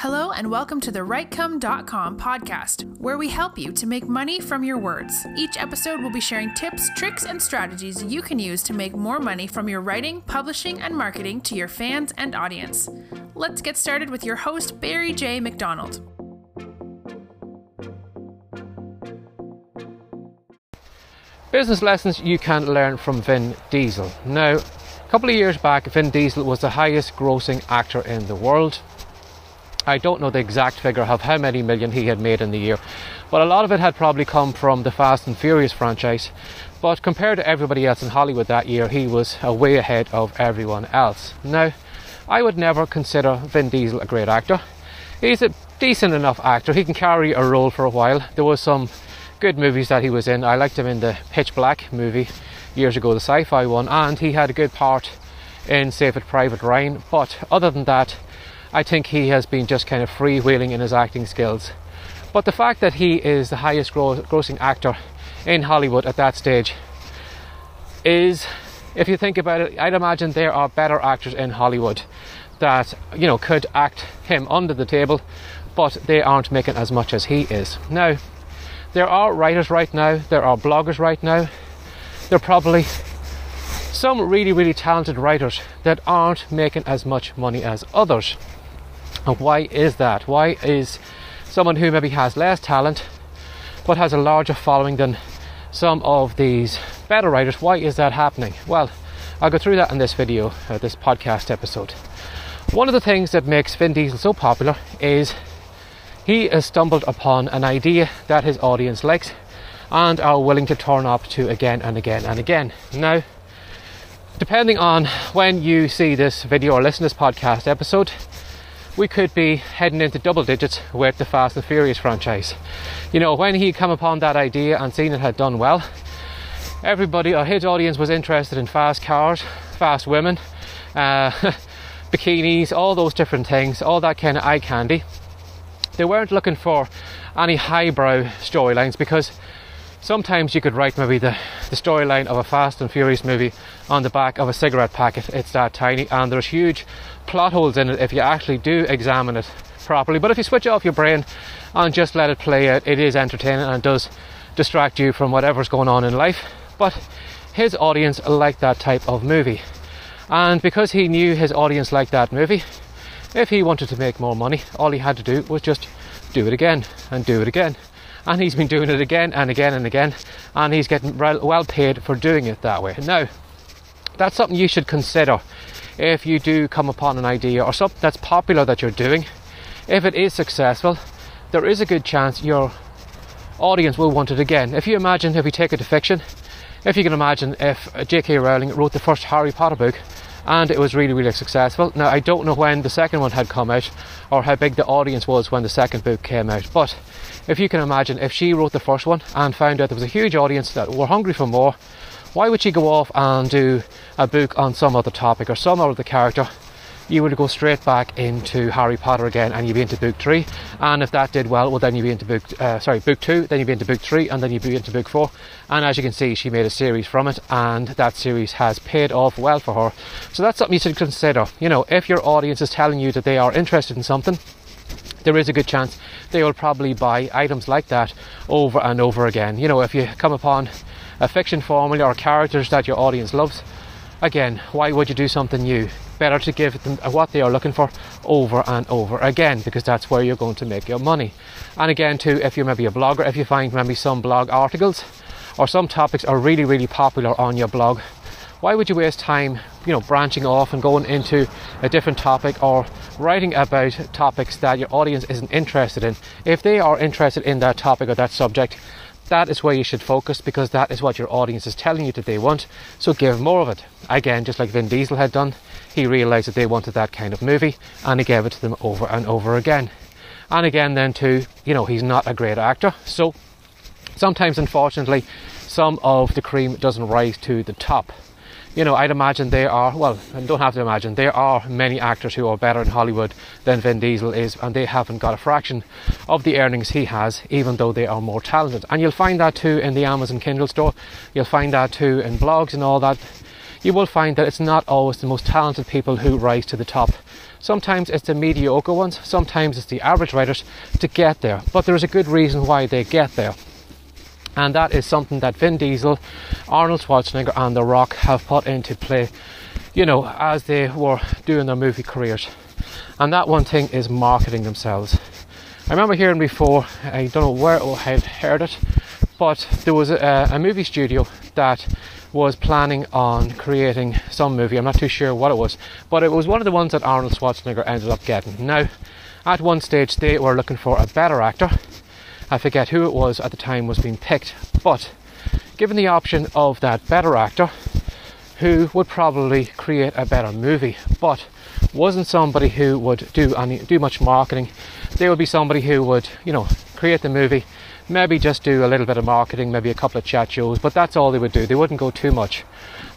Hello, and welcome to the Writecome.com podcast, where we help you to make money from your words. Each episode will be sharing tips, tricks, and strategies you can use to make more money from your writing, publishing, and marketing to your fans and audience. Let's get started with your host, Barry J. McDonald. Business lessons you can learn from Vin Diesel. Now, a couple of years back, Vin Diesel was the highest grossing actor in the world. I don't know the exact figure of how many million he had made in the year, but a lot of it had probably come from the Fast and Furious franchise. But compared to everybody else in Hollywood that year, he was way ahead of everyone else. Now, I would never consider Vin Diesel a great actor. He's a decent enough actor. He can carry a role for a while. There was some good movies that he was in. I liked him in the Pitch Black movie years ago, the sci-fi one, and he had a good part in Saving Private Ryan. But other than that, I think he has been just kind of freewheeling in his acting skills. But the fact that he is the highest grossing actor in Hollywood at that stage is, if you think about it, I'd imagine there are better actors in Hollywood that you know could act him under the table, but they aren't making as much as he is. Now, there are writers right now, there are bloggers right now. There are probably some really, really talented writers that aren't making as much money as others. And why is that? Why is someone who maybe has less talent but has a larger following than some of these better writers, why is that happening? Well, I'll go through that in this video, uh, this podcast episode. One of the things that makes Vin Diesel so popular is he has stumbled upon an idea that his audience likes and are willing to turn up to again and again and again. Now, depending on when you see this video or listen to this podcast episode, we could be heading into double digits with the Fast and Furious franchise. You know, when he come upon that idea and seen it had done well, everybody or his audience was interested in fast cars, fast women, uh, bikinis, all those different things, all that kind of eye candy. They weren't looking for any highbrow storylines because sometimes you could write maybe the, the storyline of a Fast and Furious movie on the back of a cigarette packet. It's that tiny, and there's huge plot holes in it if you actually do examine it properly. But if you switch off your brain and just let it play out, it is entertaining and does distract you from whatever's going on in life. But his audience liked that type of movie. And because he knew his audience liked that movie, if he wanted to make more money, all he had to do was just do it again and do it again and he's been doing it again and again and again, and he's getting well paid for doing it that way. Now, that's something you should consider if you do come upon an idea or something that's popular that you're doing. If it is successful, there is a good chance your audience will want it again. If you imagine, if we take it to fiction, if you can imagine if J.K. Rowling wrote the first Harry Potter book and it was really, really successful. Now, I don't know when the second one had come out or how big the audience was when the second book came out, but if you can imagine, if she wrote the first one and found out there was a huge audience that were hungry for more, why would she go off and do a book on some other topic or some other character? You would go straight back into Harry Potter again, and you'd be into book three. And if that did well, well, then you'd be into book, uh, sorry, book two. Then you'd be into book three, and then you'd be into book four. And as you can see, she made a series from it, and that series has paid off well for her. So that's something you should consider. You know, if your audience is telling you that they are interested in something, there is a good chance they will probably buy items like that over and over again. You know, if you come upon a fiction formula or characters that your audience loves, again, why would you do something new? Better to give them what they are looking for over and over again because that's where you're going to make your money. And again, too, if you're maybe a blogger, if you find maybe some blog articles or some topics are really, really popular on your blog, why would you waste time, you know, branching off and going into a different topic or writing about topics that your audience isn't interested in? If they are interested in that topic or that subject, that is where you should focus because that is what your audience is telling you that they want. So give more of it. Again, just like Vin Diesel had done, he realized that they wanted that kind of movie and he gave it to them over and over again. And again, then too, you know, he's not a great actor. So sometimes, unfortunately, some of the cream doesn't rise to the top you know, I'd imagine there are, well, don't have to imagine, there are many actors who are better in Hollywood than Vin Diesel is, and they haven't got a fraction of the earnings he has, even though they are more talented. And you'll find that too in the Amazon Kindle store, you'll find that too in blogs and all that. You will find that it's not always the most talented people who rise to the top. Sometimes it's the mediocre ones, sometimes it's the average writers to get there. But there is a good reason why they get there. And that is something that Vin Diesel, Arnold Schwarzenegger, and The Rock have put into play, you know, as they were doing their movie careers. And that one thing is marketing themselves. I remember hearing before, I don't know where I've heard it, but there was a, a movie studio that was planning on creating some movie. I'm not too sure what it was, but it was one of the ones that Arnold Schwarzenegger ended up getting. Now, at one stage, they were looking for a better actor. I forget who it was at the time was being picked, but given the option of that better actor, who would probably create a better movie, but wasn't somebody who would do any do much marketing. They would be somebody who would, you know, create the movie, maybe just do a little bit of marketing, maybe a couple of chat shows, but that's all they would do. They wouldn't go too much.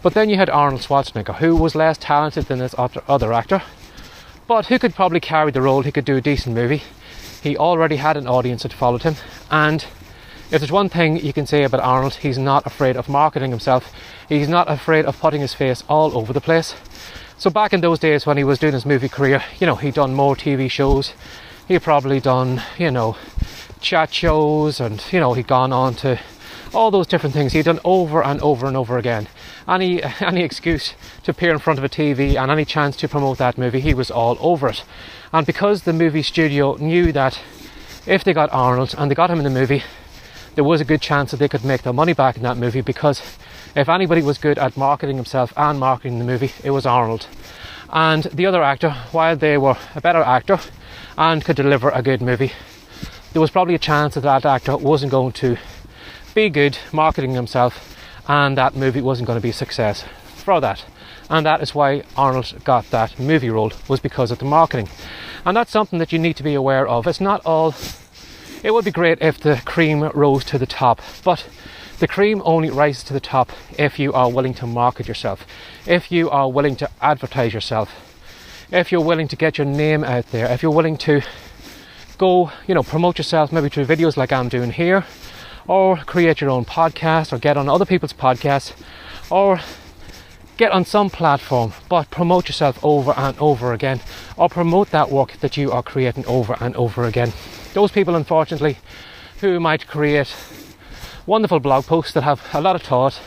But then you had Arnold Schwarzenegger, who was less talented than this other actor, but who could probably carry the role. He could do a decent movie. He already had an audience that followed him, and if there's one thing you can say about Arnold, he's not afraid of marketing himself. He's not afraid of putting his face all over the place. So back in those days when he was doing his movie career, you know, he'd done more TV shows. He'd probably done, you know, chat shows and, you know, he'd gone on to all those different things he'd done over and over and over again. Any any excuse to appear in front of a TV and any chance to promote that movie, he was all over it. And because the movie studio knew that if they got Arnold and they got him in the movie, there was a good chance that they could make their money back in that movie because if anybody was good at marketing himself and marketing the movie, it was Arnold. And the other actor, while they were a better actor and could deliver a good movie, there was probably a chance that that actor wasn't going to be good marketing himself and that movie wasn't going to be a success for that. And that is why Arnold got that movie role was because of the marketing. And that's something that you need to be aware of. It's not all it would be great if the cream rose to the top, but the cream only rises to the top if you are willing to market yourself, if you are willing to advertise yourself, if you're willing to get your name out there, if you're willing to go, you know, promote yourself maybe through videos like I'm doing here, or create your own podcast, or get on other people's podcasts, or get on some platform, but promote yourself over and over again, or promote that work that you are creating over and over again. Those people, unfortunately, who might create wonderful blog posts that have a lot of thought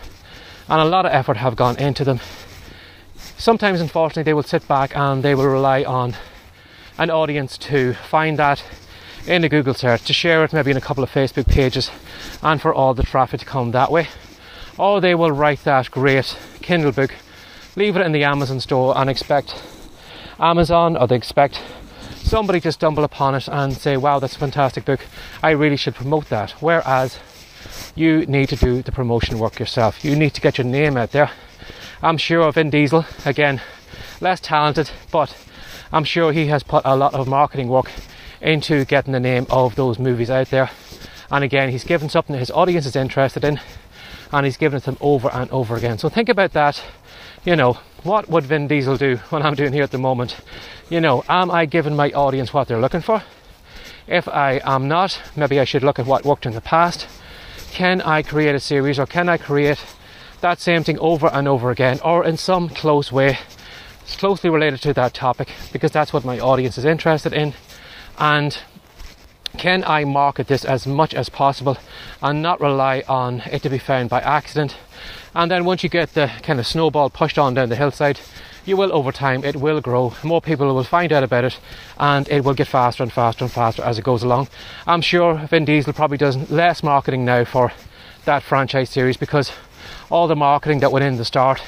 and a lot of effort have gone into them. Sometimes, unfortunately, they will sit back and they will rely on an audience to find that in a Google search, to share it maybe in a couple of Facebook pages, and for all the traffic to come that way. Or they will write that great Kindle book, leave it in the Amazon store, and expect Amazon or they expect somebody to stumble upon it and say, Wow, that's a fantastic book. I really should promote that. Whereas you need to do the promotion work yourself. You need to get your name out there. I'm sure Vin Diesel, again, less talented, but I'm sure he has put a lot of marketing work into getting the name of those movies out there. And again, he's given something that his audience is interested in, and he's given it to them over and over again. So think about that. You know, what would Vin Diesel do when I'm doing here at the moment? You know, am I giving my audience what they're looking for? If I am not, maybe I should look at what worked in the past can I create a series or can I create that same thing over and over again or in some close way closely related to that topic because that's what my audience is interested in and can I market this as much as possible and not rely on it to be found by accident? And then once you get the kind of snowball pushed on down the hillside you will over time it will grow. More people will find out about it and it will get faster and faster and faster as it goes along. I'm sure vin diesel probably does less marketing now for that franchise series because all the marketing that went in the start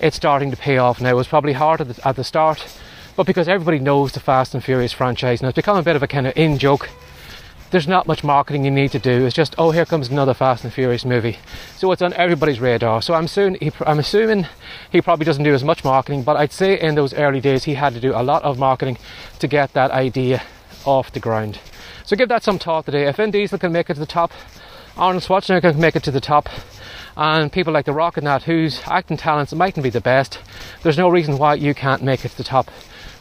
it's starting to pay off now. It was probably hard at the, at the start but because everybody knows the fast and furious franchise and it's become a bit of a kind of in joke there's not much marketing you need to do. It's just, oh, here comes another Fast and Furious movie. So it's on everybody's radar. So I'm, soon, he, I'm assuming he probably doesn't do as much marketing, but I'd say in those early days he had to do a lot of marketing to get that idea off the ground. So give that some thought today. If Vin Diesel can make it to the top, Arnold Schwarzenegger can make it to the top, and people like The Rock and that, whose acting talents mightn't be the best, there's no reason why you can't make it to the top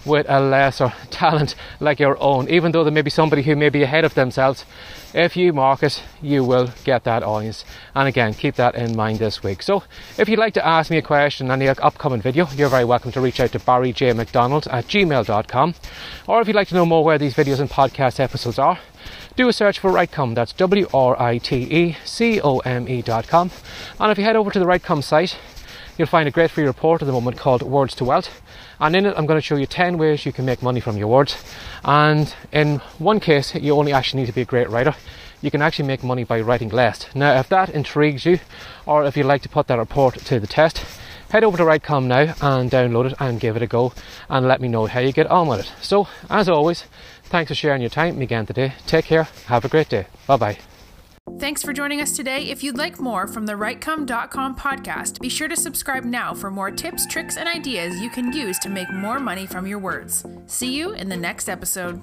with a lesser talent like your own, even though there may be somebody who may be ahead of themselves. If you market, you will get that audience. And again, keep that in mind this week. So, if you'd like to ask me a question on the upcoming video, you're very welcome to reach out to barryjmcdonald at gmail.com. Or if you'd like to know more where these videos and podcast episodes are, do a search for Writecome. That's W R I T E C O M E dot com. And if you head over to the Writecome site, you'll find a great free report at the moment called Words to Wealth. And in it, I'm going to show you 10 ways you can make money from your words. And in one case, you only actually need to be a great writer. You can actually make money by writing less. Now, if that intrigues you, or if you'd like to put that report to the test, head over to Writecome now and download it and give it a go and let me know how you get on with it. So, as always, thanks for sharing your time again today. Take care. Have a great day. Bye bye. Thanks for joining us today. If you'd like more from the Writecome.com podcast, be sure to subscribe now for more tips, tricks, and ideas you can use to make more money from your words. See you in the next episode.